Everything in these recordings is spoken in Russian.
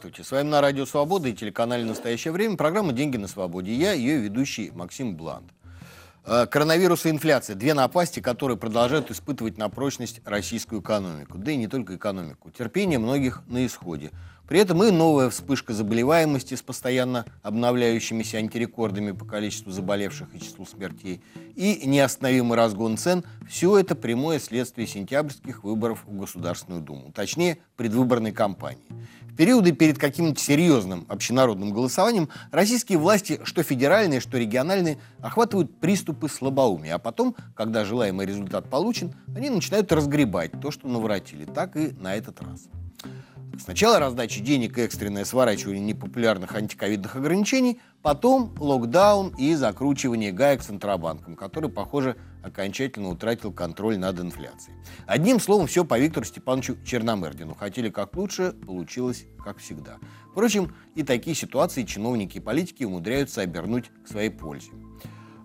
Здравствуйте, с вами на Радио Свобода и телеканале «Настоящее время» программа «Деньги на свободе». Я ее ведущий Максим Блант. Э, коронавирус и инфляция – две напасти, которые продолжают испытывать на прочность российскую экономику. Да и не только экономику. Терпение многих на исходе. При этом и новая вспышка заболеваемости с постоянно обновляющимися антирекордами по количеству заболевших и числу смертей, и неостановимый разгон цен – все это прямое следствие сентябрьских выборов в Государственную Думу, точнее, предвыборной кампании. В периоды перед каким-нибудь серьезным общенародным голосованием российские власти, что федеральные, что региональные, охватывают приступы слабоумия, а потом, когда желаемый результат получен, они начинают разгребать то, что наворотили. Так и на этот раз. Сначала раздача денег и экстренное сворачивание непопулярных антиковидных ограничений, потом локдаун и закручивание гаек Центробанком, который, похоже, окончательно утратил контроль над инфляцией. Одним словом, все по Виктору Степановичу Черномырдину. Хотели как лучше, получилось как всегда. Впрочем, и такие ситуации чиновники и политики умудряются обернуть к своей пользе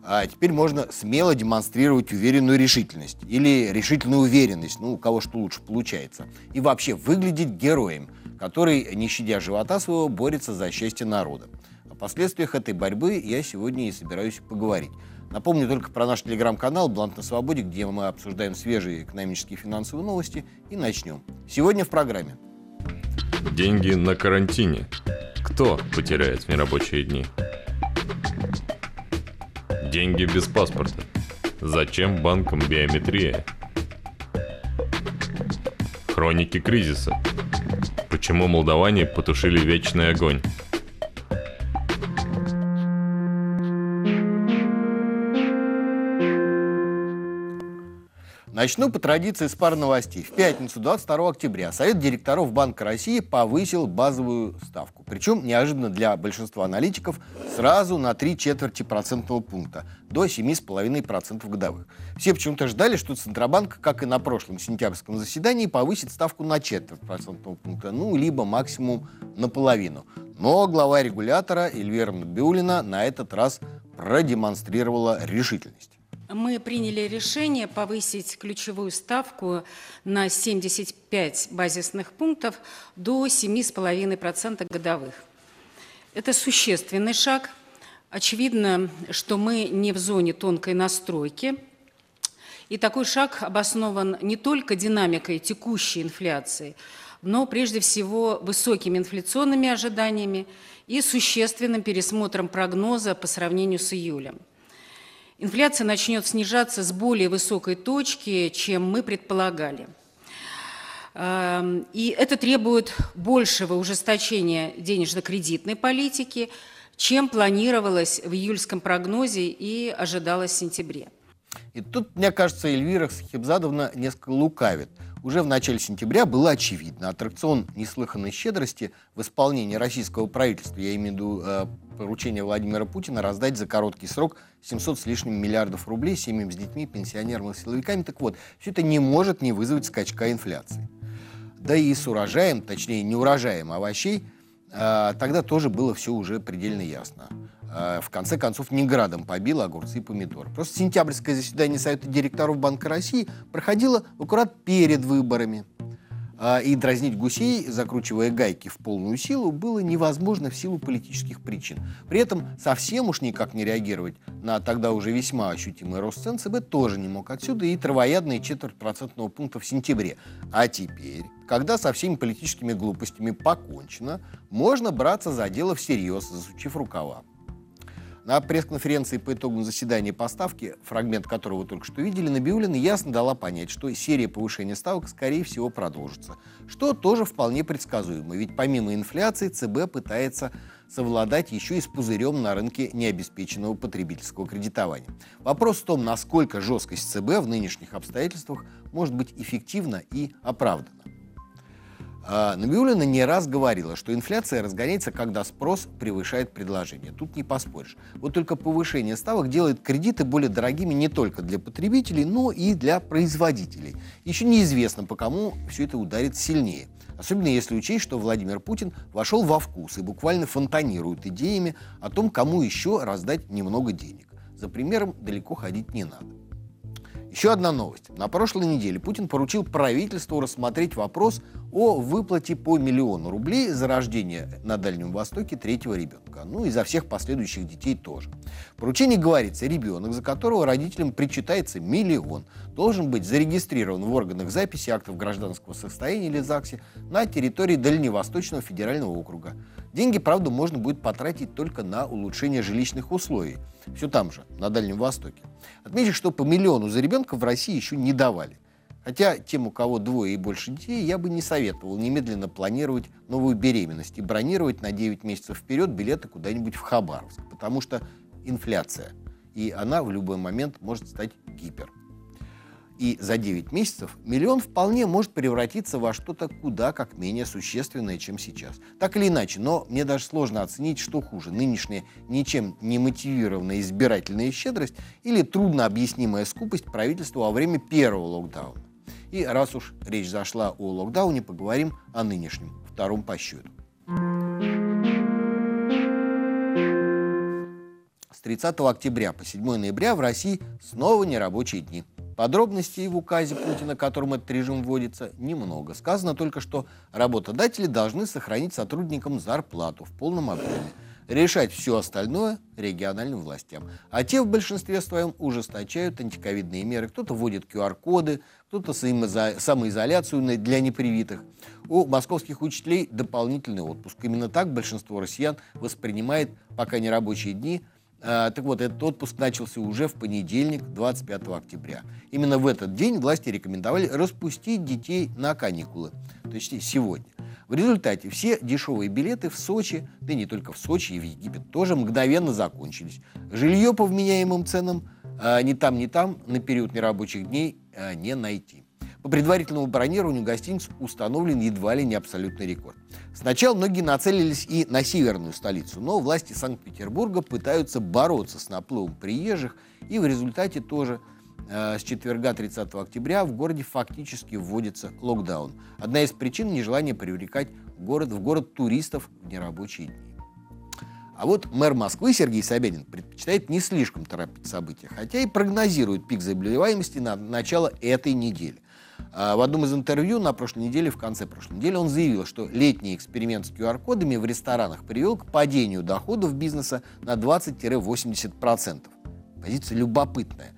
а теперь можно смело демонстрировать уверенную решительность или решительную уверенность, ну, у кого что лучше получается. И вообще выглядеть героем, который, не щадя живота своего, борется за счастье народа. О последствиях этой борьбы я сегодня и собираюсь поговорить. Напомню только про наш телеграм-канал «Блант на свободе», где мы обсуждаем свежие экономические и финансовые новости. И начнем. Сегодня в программе. Деньги на карантине. Кто потеряет нерабочие дни? Деньги без паспорта. Зачем банкам биометрия? Хроники кризиса. Почему молдаване потушили вечный огонь? Начну по традиции с пары новостей. В пятницу, 22 октября, Совет директоров Банка России повысил базовую ставку. Причем неожиданно для большинства аналитиков сразу на три четверти процентного пункта, до 7,5% годовых. Все почему-то ждали, что Центробанк, как и на прошлом сентябрьском заседании, повысит ставку на четверть процентного пункта, ну, либо максимум наполовину. Но глава регулятора Эльвира Набиулина на этот раз продемонстрировала решительность. Мы приняли решение повысить ключевую ставку на 75 базисных пунктов до 7,5% годовых. Это существенный шаг. Очевидно, что мы не в зоне тонкой настройки. И такой шаг обоснован не только динамикой текущей инфляции, но прежде всего высокими инфляционными ожиданиями и существенным пересмотром прогноза по сравнению с июлем. Инфляция начнет снижаться с более высокой точки, чем мы предполагали. Эм, и это требует большего ужесточения денежно-кредитной политики, чем планировалось в июльском прогнозе и ожидалось в сентябре. И тут, мне кажется, Эльвира Схибзадовна несколько лукавит. Уже в начале сентября было очевидно, аттракцион неслыханной щедрости в исполнении российского правительства, я имею в виду э, поручение Владимира Путина раздать за короткий срок 700 с лишним миллиардов рублей семьям с детьми, пенсионерам и силовиками. Так вот, все это не может не вызвать скачка инфляции. Да и с урожаем, точнее не урожаем овощей, э, тогда тоже было все уже предельно ясно. Э, в конце концов, не градом побило огурцы и помидоры. Просто сентябрьское заседание Совета директоров Банка России проходило аккурат перед выборами. А, и дразнить гусей, закручивая гайки в полную силу, было невозможно в силу политических причин. При этом совсем уж никак не реагировать на тогда уже весьма ощутимый рост цен ЦБ тоже не мог отсюда и травоядные четверть процентного пункта в сентябре. А теперь, когда со всеми политическими глупостями покончено, можно браться за дело всерьез, засучив рукава. На пресс-конференции по итогам заседания поставки, фрагмент которого вы только что видели, Набиулина ясно дала понять, что серия повышения ставок, скорее всего, продолжится. Что тоже вполне предсказуемо, ведь помимо инфляции ЦБ пытается совладать еще и с пузырем на рынке необеспеченного потребительского кредитования. Вопрос в том, насколько жесткость ЦБ в нынешних обстоятельствах может быть эффективна и оправдана. А, Набиулина не раз говорила, что инфляция разгоняется, когда спрос превышает предложение. Тут не поспоришь. Вот только повышение ставок делает кредиты более дорогими не только для потребителей, но и для производителей. Еще неизвестно, по кому все это ударит сильнее. Особенно если учесть, что Владимир Путин вошел во вкус и буквально фонтанирует идеями о том, кому еще раздать немного денег. За примером далеко ходить не надо. Еще одна новость. На прошлой неделе Путин поручил правительству рассмотреть вопрос о выплате по миллиону рублей за рождение на Дальнем Востоке третьего ребенка. Ну и за всех последующих детей тоже. В поручении говорится, ребенок, за которого родителям причитается миллион, должен быть зарегистрирован в органах записи актов гражданского состояния или ЗАГСе на территории Дальневосточного федерального округа. Деньги, правда, можно будет потратить только на улучшение жилищных условий. Все там же, на Дальнем Востоке. Отмечу, что по миллиону за ребенка в России еще не давали. Хотя тем, у кого двое и больше детей, я бы не советовал немедленно планировать новую беременность и бронировать на 9 месяцев вперед билеты куда-нибудь в Хабаровск, потому что инфляция, и она в любой момент может стать гипер. И за 9 месяцев миллион вполне может превратиться во что-то куда как менее существенное, чем сейчас. Так или иначе, но мне даже сложно оценить, что хуже. Нынешняя ничем не мотивированная избирательная щедрость или трудно объяснимая скупость правительства во время первого локдауна. И раз уж речь зашла о локдауне, поговорим о нынешнем, втором по счету. С 30 октября по 7 ноября в России снова нерабочие дни. Подробностей в указе Путина, которым этот режим вводится, немного. Сказано только, что работодатели должны сохранить сотрудникам зарплату в полном объеме, решать все остальное региональным властям. А те в большинстве своем ужесточают антиковидные меры. Кто-то вводит QR-коды, кто-то самоизоляцию для непривитых. У московских учителей дополнительный отпуск. Именно так большинство россиян воспринимает пока не рабочие дни – так вот, этот отпуск начался уже в понедельник, 25 октября. Именно в этот день власти рекомендовали распустить детей на каникулы, то есть сегодня. В результате все дешевые билеты в Сочи, да и не только в Сочи, и в Египет тоже мгновенно закончились. Жилье по вменяемым ценам а, ни там, ни там на период нерабочих дней а, не найти. По предварительному бронированию гостиниц установлен едва ли не абсолютный рекорд. Сначала многие нацелились и на северную столицу, но власти Санкт-Петербурга пытаются бороться с наплывом приезжих, и в результате тоже э, с четверга 30 октября в городе фактически вводится локдаун. Одна из причин – нежелание привлекать город, в город туристов в нерабочие дни. А вот мэр Москвы Сергей Собянин предпочитает не слишком торопить события, хотя и прогнозирует пик заболеваемости на начало этой недели. А, в одном из интервью на прошлой неделе, в конце прошлой недели, он заявил, что летний эксперимент с QR-кодами в ресторанах привел к падению доходов бизнеса на 20-80%. Позиция любопытная.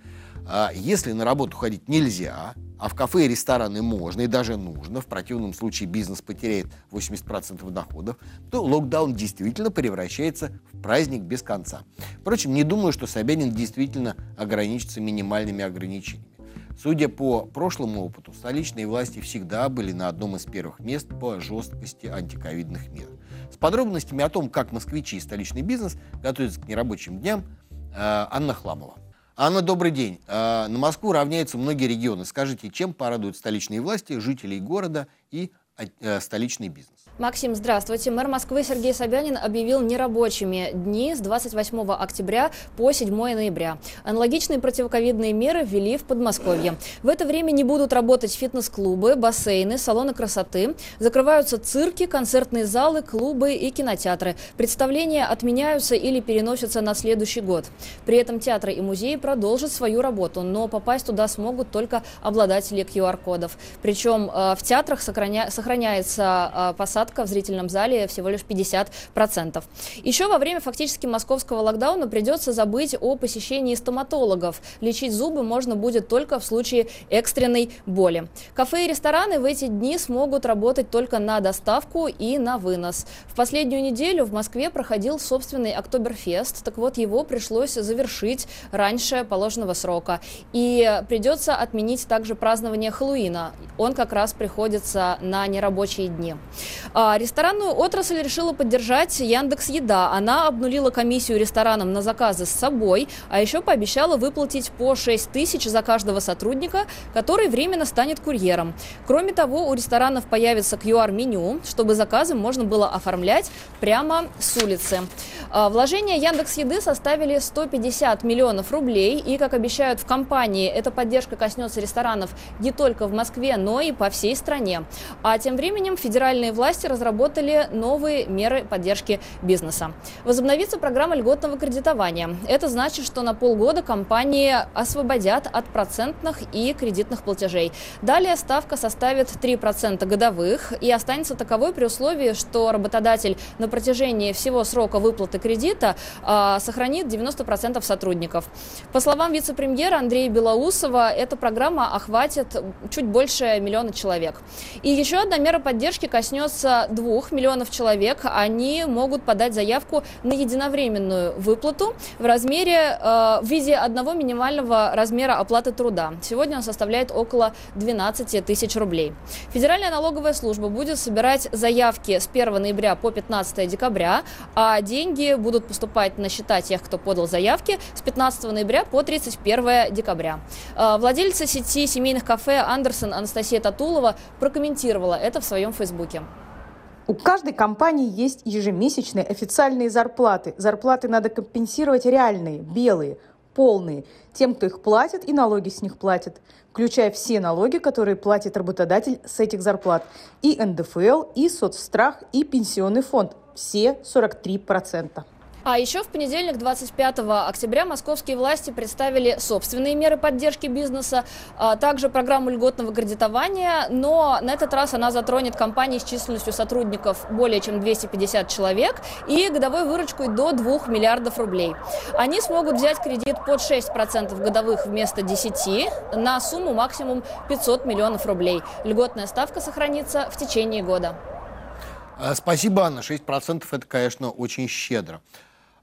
А, если на работу ходить нельзя, а в кафе и рестораны можно и даже нужно, в противном случае бизнес потеряет 80% доходов, то локдаун действительно превращается в праздник без конца. Впрочем, не думаю, что Собянин действительно ограничится минимальными ограничениями. Судя по прошлому опыту, столичные власти всегда были на одном из первых мест по жесткости антиковидных мер. С подробностями о том, как москвичи и столичный бизнес готовятся к нерабочим дням, э, Анна Хламова. Анна, добрый день. Э, на Москву равняются многие регионы. Скажите, чем порадуют столичные власти, жителей города и э, столичный бизнес? Максим, здравствуйте. Мэр Москвы Сергей Собянин объявил нерабочими дни с 28 октября по 7 ноября. Аналогичные противоковидные меры ввели в Подмосковье. В это время не будут работать фитнес-клубы, бассейны, салоны красоты. Закрываются цирки, концертные залы, клубы и кинотеатры. Представления отменяются или переносятся на следующий год. При этом театры и музеи продолжат свою работу, но попасть туда смогут только обладатели QR-кодов. Причем э, в театрах сохраняется э, посадка посадка в зрительном зале всего лишь 50%. Еще во время фактически московского локдауна придется забыть о посещении стоматологов. Лечить зубы можно будет только в случае экстренной боли. Кафе и рестораны в эти дни смогут работать только на доставку и на вынос. В последнюю неделю в Москве проходил собственный Октоберфест. Так вот, его пришлось завершить раньше положенного срока. И придется отменить также празднование Хэллоуина. Он как раз приходится на нерабочие дни. А, ресторанную отрасль решила поддержать Яндекс Еда. Она обнулила комиссию ресторанам на заказы с собой, а еще пообещала выплатить по 6 тысяч за каждого сотрудника, который временно станет курьером. Кроме того, у ресторанов появится QR-меню, чтобы заказы можно было оформлять прямо с улицы. А, вложения Яндекс Еды составили 150 миллионов рублей, и, как обещают в компании, эта поддержка коснется ресторанов не только в Москве, но и по всей стране. А тем временем федеральные власти разработали новые меры поддержки бизнеса. Возобновится программа льготного кредитования. Это значит, что на полгода компании освободят от процентных и кредитных платежей. Далее ставка составит 3% годовых и останется таковой при условии, что работодатель на протяжении всего срока выплаты кредита э, сохранит 90% сотрудников. По словам вице-премьера Андрея Белоусова, эта программа охватит чуть больше миллиона человек. И еще одна мера поддержки коснется двух миллионов человек. Они могут подать заявку на единовременную выплату в размере, э, в виде одного минимального размера оплаты труда. Сегодня он составляет около 12 тысяч рублей. Федеральная налоговая служба будет собирать заявки с 1 ноября по 15 декабря, а деньги будут поступать на счета тех, кто подал заявки с 15 ноября по 31 декабря. Э, владельца сети семейных кафе «Андерсон» Анастасия Татулова прокомментировала это в своем фейсбуке. У каждой компании есть ежемесячные официальные зарплаты. Зарплаты надо компенсировать реальные, белые, полные, тем, кто их платит и налоги с них платит, включая все налоги, которые платит работодатель с этих зарплат, и НДФЛ, и соцстрах, и пенсионный фонд, все 43%. А еще в понедельник, 25 октября, московские власти представили собственные меры поддержки бизнеса, а также программу льготного кредитования, но на этот раз она затронет компании с численностью сотрудников более чем 250 человек и годовой выручкой до 2 миллиардов рублей. Они смогут взять кредит под 6% годовых вместо 10 на сумму максимум 500 миллионов рублей. Льготная ставка сохранится в течение года. Спасибо, Анна. 6% это, конечно, очень щедро.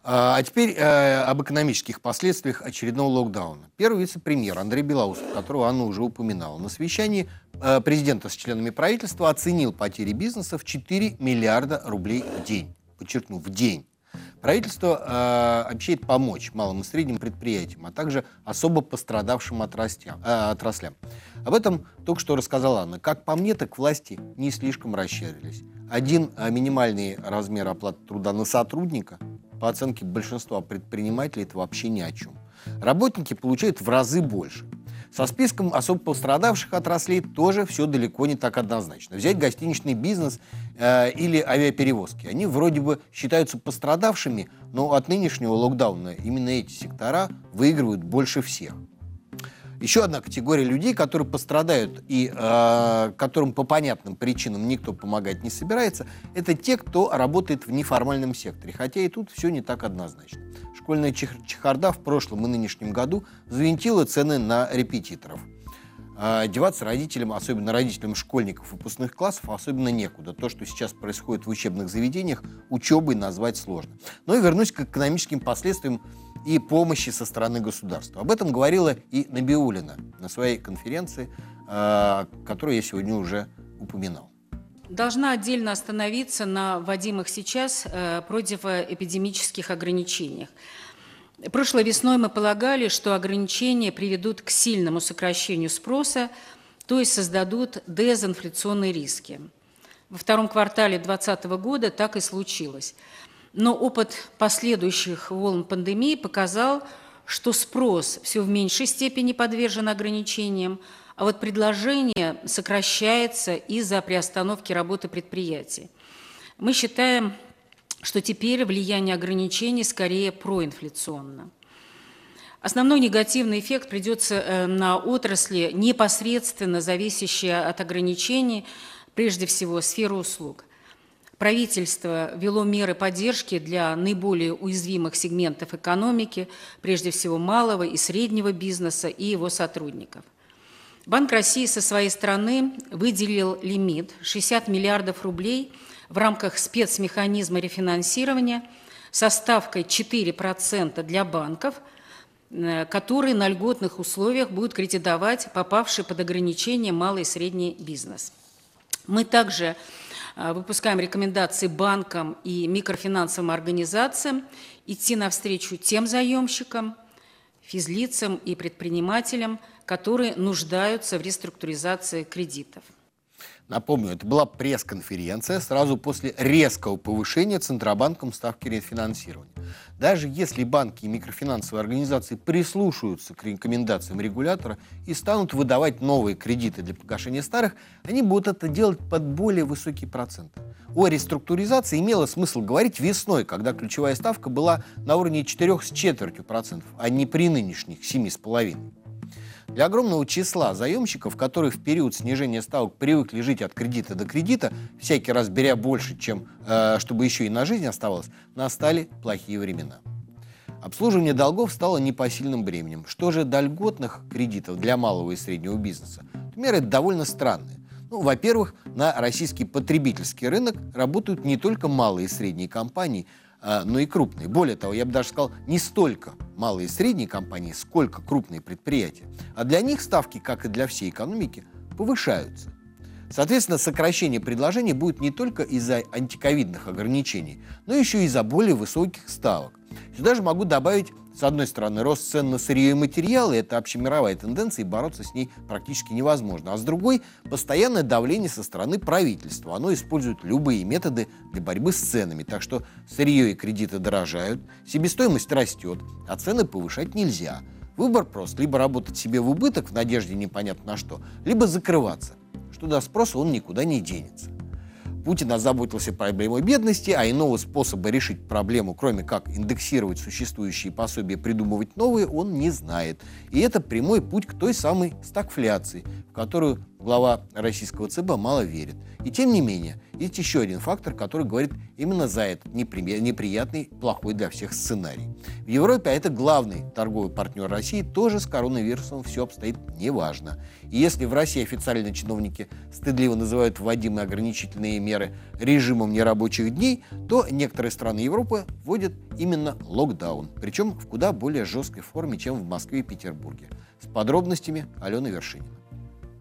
А теперь э, об экономических последствиях очередного локдауна. Первый вице-премьер Андрей Белоусов, которого Анна уже упоминала, на совещании э, президента с членами правительства оценил потери бизнеса в 4 миллиарда рублей в день. Подчеркну, в день. Правительство э, обещает помочь малым и средним предприятиям, а также особо пострадавшим отрастям, э, отраслям. Об этом только что рассказала Анна. Как по мне, так власти не слишком расщедрились. Один э, минимальный размер оплаты труда на сотрудника по оценке большинства предпринимателей, это вообще ни о чем. Работники получают в разы больше. Со списком особо пострадавших отраслей тоже все далеко не так однозначно. Взять гостиничный бизнес э, или авиаперевозки. Они вроде бы считаются пострадавшими, но от нынешнего локдауна именно эти сектора выигрывают больше всех. Еще одна категория людей, которые пострадают и э, которым по понятным причинам никто помогать не собирается, это те, кто работает в неформальном секторе. Хотя и тут все не так однозначно. Школьная чехарда в прошлом и нынешнем году завинтила цены на репетиторов. Э, деваться родителям, особенно родителям школьников выпускных классов, особенно некуда. То, что сейчас происходит в учебных заведениях, учебой назвать сложно. Но и вернусь к экономическим последствиям и помощи со стороны государства. Об этом говорила и Набиулина на своей конференции, э, которую я сегодня уже упоминал. Должна отдельно остановиться на вводимых сейчас э, противоэпидемических ограничениях. Прошлой весной мы полагали, что ограничения приведут к сильному сокращению спроса, то есть создадут дезинфляционные риски. Во втором квартале 2020 года так и случилось – но опыт последующих волн пандемии показал, что спрос все в меньшей степени подвержен ограничениям, а вот предложение сокращается из-за приостановки работы предприятий. Мы считаем, что теперь влияние ограничений скорее проинфляционно. Основной негативный эффект придется э, на отрасли, непосредственно зависящие от ограничений, прежде всего сферу услуг – Правительство вело меры поддержки для наиболее уязвимых сегментов экономики, прежде всего малого и среднего бизнеса и его сотрудников. Банк России со своей стороны выделил лимит 60 миллиардов рублей в рамках спецмеханизма рефинансирования со ставкой 4% для банков, э, которые на льготных условиях будут кредитовать попавший под ограничение малый и средний бизнес. Мы также Э, выпускаем рекомендации банкам и микрофинансовым организациям идти навстречу тем заемщикам, физлицам и предпринимателям, которые нуждаются в реструктуризации кредитов. Напомню, это была пресс-конференция сразу после резкого повышения Центробанком ставки рефинансирования. Даже если банки и микрофинансовые организации прислушаются к рекомендациям регулятора и станут выдавать новые кредиты для погашения старых, они будут это делать под более высокие проценты. О реструктуризации имело смысл говорить весной, когда ключевая ставка была на уровне 4 с четвертью процентов, а не при нынешних 7,5. Для огромного числа заемщиков, которые в период снижения ставок привыкли жить от кредита до кредита, всякий раз беря больше, чем э, чтобы еще и на жизнь оставалось, настали плохие времена. Обслуживание долгов стало непосильным бременем. Что же до льготных кредитов для малого и среднего бизнеса? Меры довольно странные. Ну, во-первых, на российский потребительский рынок работают не только малые и средние компании, но и крупные. Более того, я бы даже сказал, не столько малые и средние компании, сколько крупные предприятия. А для них ставки, как и для всей экономики, повышаются. Соответственно, сокращение предложений будет не только из-за антиковидных ограничений, но еще и из-за более высоких ставок. Сюда же могу добавить с одной стороны, рост цен на сырье и материалы – это общемировая тенденция, и бороться с ней практически невозможно. А с другой – постоянное давление со стороны правительства. Оно использует любые методы для борьбы с ценами. Так что сырье и кредиты дорожают, себестоимость растет, а цены повышать нельзя. Выбор прост – либо работать себе в убыток в надежде непонятно на что, либо закрываться. Что до спроса он никуда не денется. Путин озаботился проблемой бедности, а иного способа решить проблему, кроме как индексировать существующие пособия, придумывать новые, он не знает. И это прямой путь к той самой стагфляции, в которую глава российского ЦБ мало верит. И тем не менее, есть еще один фактор, который говорит именно за этот неприятный, плохой для всех сценарий. В Европе, а это главный торговый партнер России, тоже с коронавирусом все обстоит неважно. И если в России официально чиновники стыдливо называют вводимые ограничительные меры режимом нерабочих дней, то некоторые страны Европы вводят именно локдаун, причем в куда более жесткой форме, чем в Москве и Петербурге. С подробностями Алена Вершинина.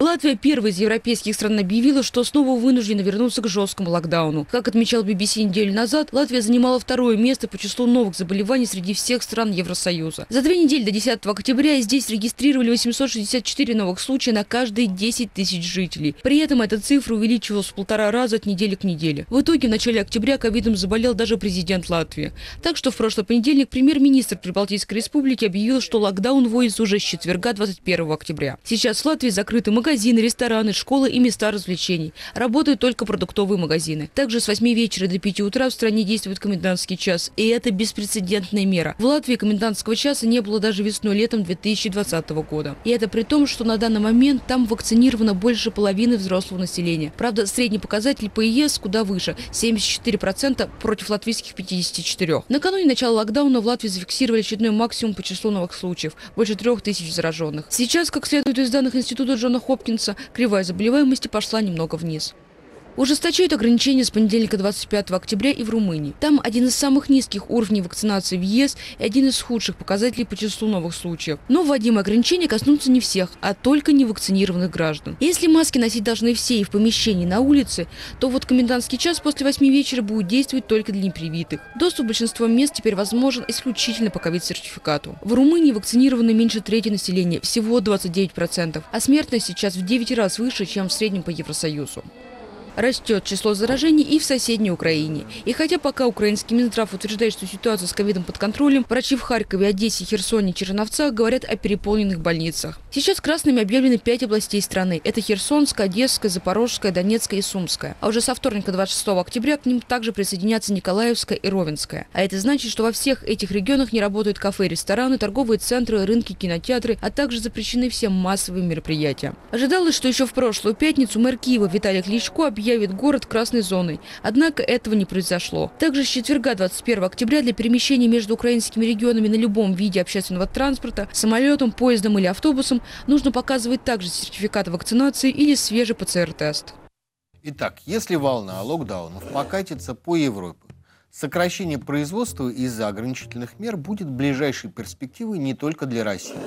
Латвия первой из европейских стран объявила, что снова вынуждена вернуться к жесткому локдауну. Как отмечал BBC неделю назад, Латвия занимала второе место по числу новых заболеваний среди всех стран Евросоюза. За две недели до 10 октября здесь регистрировали 864 новых случая на каждые 10 тысяч жителей. При этом эта цифра увеличивалась в полтора раза от недели к неделе. В итоге в начале октября ковидом заболел даже президент Латвии. Так что в прошлый понедельник премьер-министр Прибалтийской республики объявил, что локдаун вводится уже с четверга 21 октября. Сейчас в Латвии закрыты магазины Магазины, рестораны, школы и места развлечений. Работают только продуктовые магазины. Также с 8 вечера до 5 утра в стране действует комендантский час. И это беспрецедентная мера. В Латвии комендантского часа не было даже весной-летом 2020 года. И это при том, что на данный момент там вакцинировано больше половины взрослого населения. Правда, средний показатель по ЕС куда выше – 74% против латвийских 54%. Накануне начала локдауна в Латвии зафиксировали очередной максимум по числу новых случаев – больше трех тысяч зараженных. Сейчас, как следует из данных Института Джона Хопкинса, Хопкинса, кривая заболеваемости пошла немного вниз. Ужесточают ограничения с понедельника 25 октября и в Румынии. Там один из самых низких уровней вакцинации в ЕС и один из худших показателей по числу новых случаев. Но вводимые ограничения коснутся не всех, а только невакцинированных граждан. Если маски носить должны все и в помещении, и на улице, то вот комендантский час после 8 вечера будет действовать только для непривитых. Доступ большинства мест теперь возможен исключительно по ковид-сертификату. В Румынии вакцинированы меньше трети населения, всего 29%, а смертность сейчас в 9 раз выше, чем в среднем по Евросоюзу. Растет число заражений и в соседней Украине. И хотя пока украинский Минздрав утверждает, что ситуация с ковидом под контролем, врачи в Харькове, Одессе, Херсоне Черновцах говорят о переполненных больницах. Сейчас красными объявлены пять областей страны. Это Херсонская, Одесская, Запорожская, Донецкая и Сумская. А уже со вторника 26 октября к ним также присоединятся Николаевская и Ровенская. А это значит, что во всех этих регионах не работают кафе, рестораны, торговые центры, рынки, кинотеатры, а также запрещены все массовые мероприятия. Ожидалось, что еще в прошлую пятницу мэр Киева Виталий Кличко объявил объявит город красной зоной. Однако этого не произошло. Также с четверга 21 октября для перемещения между украинскими регионами на любом виде общественного транспорта, самолетом, поездом или автобусом нужно показывать также сертификат вакцинации или свежий ПЦР-тест. Итак, если волна локдаунов покатится по Европе, сокращение производства из-за ограничительных мер будет ближайшей перспективой не только для России.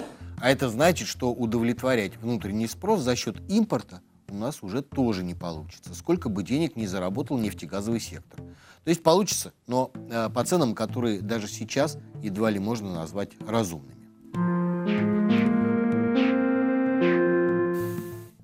А это значит, что удовлетворять внутренний спрос за счет импорта у нас уже тоже не получится, сколько бы денег не заработал нефтегазовый сектор. То есть получится, но э, по ценам, которые даже сейчас едва ли можно назвать разумными.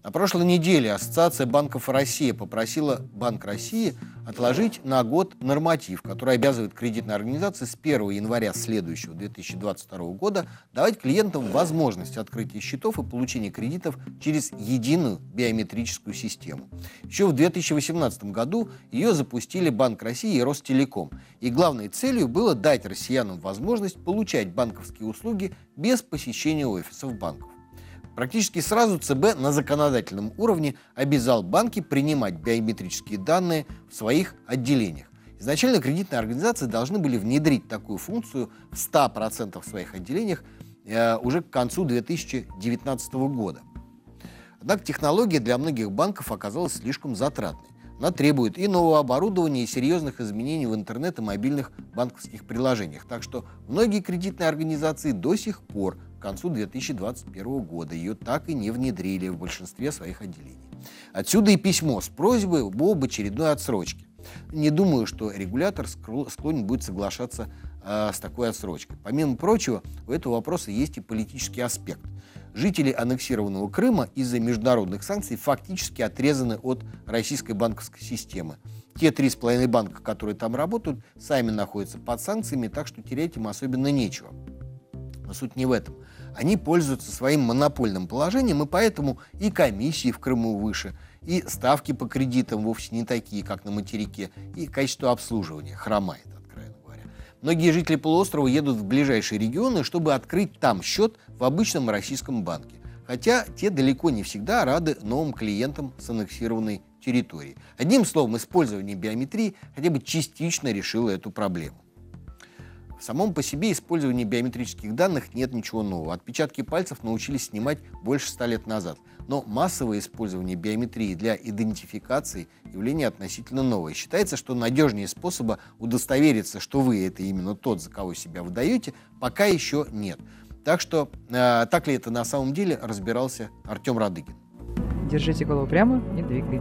На прошлой неделе Ассоциация банков России попросила Банк России отложить на год норматив, который обязывает кредитные организации с 1 января следующего 2022 года давать клиентам возможность открытия счетов и получения кредитов через единую биометрическую систему. Еще в 2018 году ее запустили Банк России и Ростелеком. И главной целью было дать россиянам возможность получать банковские услуги без посещения офисов банков. Практически сразу ЦБ на законодательном уровне обязал банки принимать биометрические данные в своих отделениях. Изначально кредитные организации должны были внедрить такую функцию в 100% своих отделениях э, уже к концу 2019 года. Однако технология для многих банков оказалась слишком затратной. Она требует и нового оборудования, и серьезных изменений в интернет и мобильных банковских приложениях. Так что многие кредитные организации до сих пор концу 2021 года. Ее так и не внедрили в большинстве своих отделений. Отсюда и письмо с просьбой об очередной отсрочке. Не думаю, что регулятор склонен будет соглашаться э, с такой отсрочкой. Помимо прочего, у этого вопроса есть и политический аспект. Жители аннексированного Крыма из-за международных санкций фактически отрезаны от российской банковской системы. Те три с половиной банка, которые там работают, сами находятся под санкциями, так что терять им особенно нечего. Но суть не в этом. Они пользуются своим монопольным положением, и поэтому и комиссии в Крыму выше, и ставки по кредитам вовсе не такие, как на материке, и качество обслуживания хромает, откровенно говоря. Многие жители полуострова едут в ближайшие регионы, чтобы открыть там счет в обычном российском банке. Хотя те далеко не всегда рады новым клиентам с аннексированной территории. Одним словом, использование биометрии хотя бы частично решило эту проблему. Самом по себе использовании биометрических данных нет ничего нового. Отпечатки пальцев научились снимать больше ста лет назад. Но массовое использование биометрии для идентификации явление относительно новое. Считается, что надежнее способа удостовериться, что вы это именно тот, за кого себя выдаете, пока еще нет. Так что, э, так ли это на самом деле, разбирался Артем Радыгин. Держите голову прямо, не двигайте.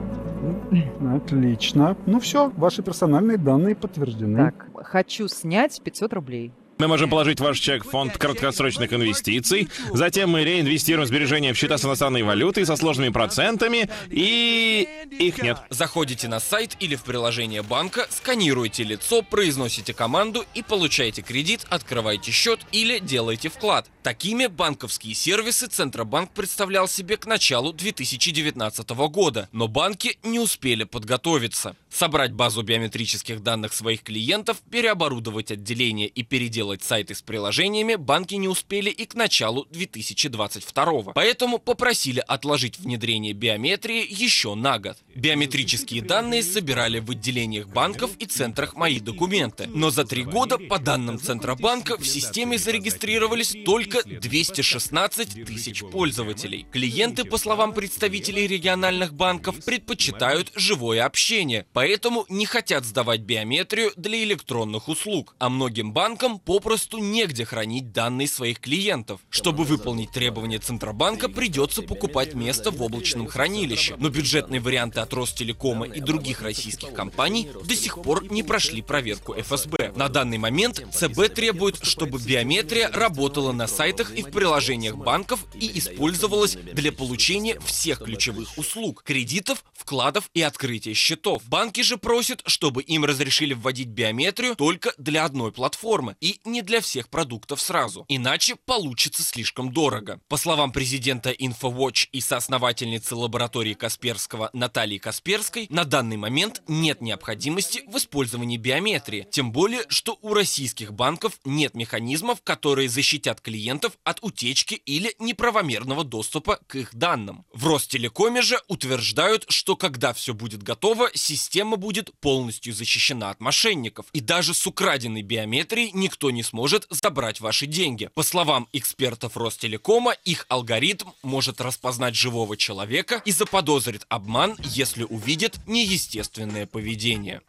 Отлично. Ну все, ваши персональные данные подтверждены. Так, хочу снять 500 рублей. Мы можем положить ваш чек в фонд краткосрочных инвестиций, затем мы реинвестируем сбережения в счета с иностранной валютой со сложными процентами, и их нет. Заходите на сайт или в приложение банка, сканируете лицо, произносите команду и получаете кредит, открываете счет или делаете вклад. Такими банковские сервисы Центробанк представлял себе к началу 2019 года, но банки не успели подготовиться. Собрать базу биометрических данных своих клиентов, переоборудовать отделения и переделать сайты с приложениями банки не успели и к началу 2022. Поэтому попросили отложить внедрение биометрии еще на год. Биометрические данные собирали в отделениях банков и центрах «Мои документы». Но за три года, по данным Центробанка, в системе зарегистрировались только только 216 тысяч пользователей. Клиенты, по словам представителей региональных банков, предпочитают живое общение, поэтому не хотят сдавать биометрию для электронных услуг, а многим банкам попросту негде хранить данные своих клиентов. Чтобы выполнить требования Центробанка, придется покупать место в облачном хранилище, но бюджетные варианты от Ростелекома и других российских компаний до сих пор не прошли проверку ФСБ. На данный момент ЦБ требует, чтобы биометрия работала на сайтах и в приложениях банков и использовалась для получения всех ключевых услуг, кредитов, вкладов и открытия счетов. Банки же просят, чтобы им разрешили вводить биометрию только для одной платформы и не для всех продуктов сразу. Иначе получится слишком дорого. По словам президента InfoWatch и соосновательницы лаборатории Касперского Натальи Касперской, на данный момент нет необходимости в использовании биометрии. Тем более, что у российских банков нет механизмов, которые защитят клиентов от утечки или неправомерного доступа к их данным. В Ростелекоме же утверждают, что когда все будет готово, система будет полностью защищена от мошенников. И даже с украденной биометрией никто не сможет забрать ваши деньги. По словам экспертов Ростелекома, их алгоритм может распознать живого человека и заподозрит обман, если увидит неестественное поведение.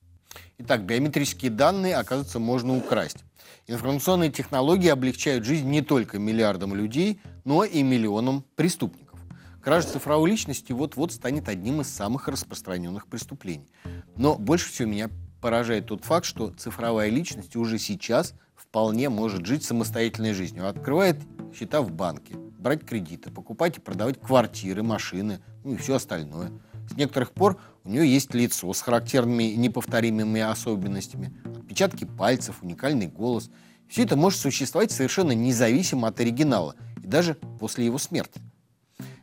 Итак, биометрические данные, оказывается, можно украсть. Информационные технологии облегчают жизнь не только миллиардам людей, но и миллионам преступников. Кража цифровой личности вот-вот станет одним из самых распространенных преступлений. Но больше всего меня поражает тот факт, что цифровая личность уже сейчас вполне может жить самостоятельной жизнью. Открывает счета в банке, брать кредиты, покупать и продавать квартиры, машины, ну и все остальное. С некоторых пор у нее есть лицо с характерными неповторимыми особенностями, отпечатки пальцев, уникальный голос. Все это может существовать совершенно независимо от оригинала и даже после его смерти.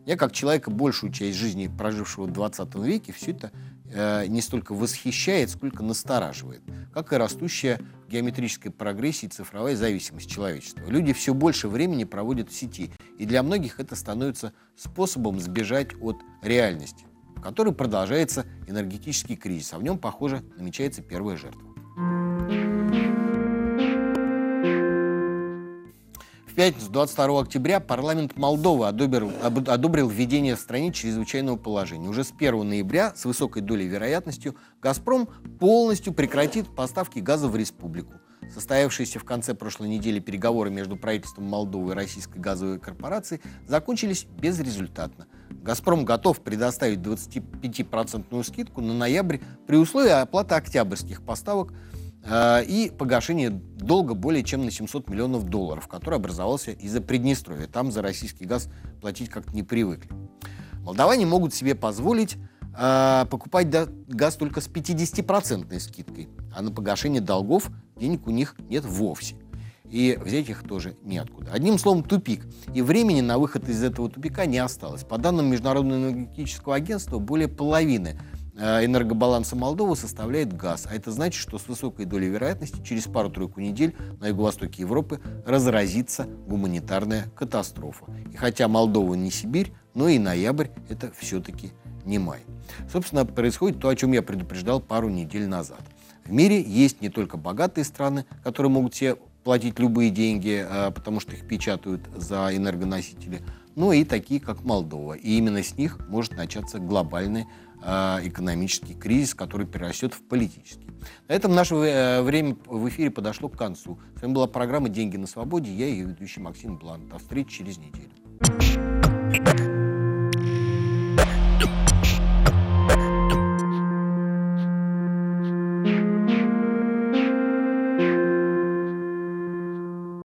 Я, как человека, большую часть жизни прожившего в 20 веке, все это не столько восхищает, сколько настораживает, как и растущая в геометрической прогрессии цифровая зависимость человечества. Люди все больше времени проводят в сети, и для многих это становится способом сбежать от реальности, в которой продолжается энергетический кризис, а в нем, похоже, намечается первая жертва. Пятницу 22 октября парламент Молдовы одобрил, одобрил введение в стране чрезвычайного положения. Уже с 1 ноября с высокой долей вероятностью «Газпром» полностью прекратит поставки газа в республику. Состоявшиеся в конце прошлой недели переговоры между правительством Молдовы и Российской газовой корпорацией закончились безрезультатно. «Газпром» готов предоставить 25% скидку на ноябрь при условии оплаты октябрьских поставок – и погашение долга более чем на 700 миллионов долларов, который образовался из-за Приднестровья. Там за российский газ платить как-то не привыкли. Молдаване могут себе позволить э, покупать газ только с 50% скидкой, а на погашение долгов денег у них нет вовсе. И взять их тоже неоткуда. Одним словом, тупик. И времени на выход из этого тупика не осталось. По данным Международного энергетического агентства, более половины энергобаланса Молдовы составляет газ. А это значит, что с высокой долей вероятности через пару-тройку недель на юго-востоке Европы разразится гуманитарная катастрофа. И хотя Молдова не Сибирь, но и ноябрь это все-таки не май. Собственно, происходит то, о чем я предупреждал пару недель назад. В мире есть не только богатые страны, которые могут себе платить любые деньги, э, потому что их печатают за энергоносители, но и такие, как Молдова. И именно с них может начаться глобальный Э, экономический кризис, который перерастет в политический. На этом наше э, время в эфире подошло к концу. С вами была программа «Деньги на свободе». Я ее ведущий Максим Блан. До встречи через неделю.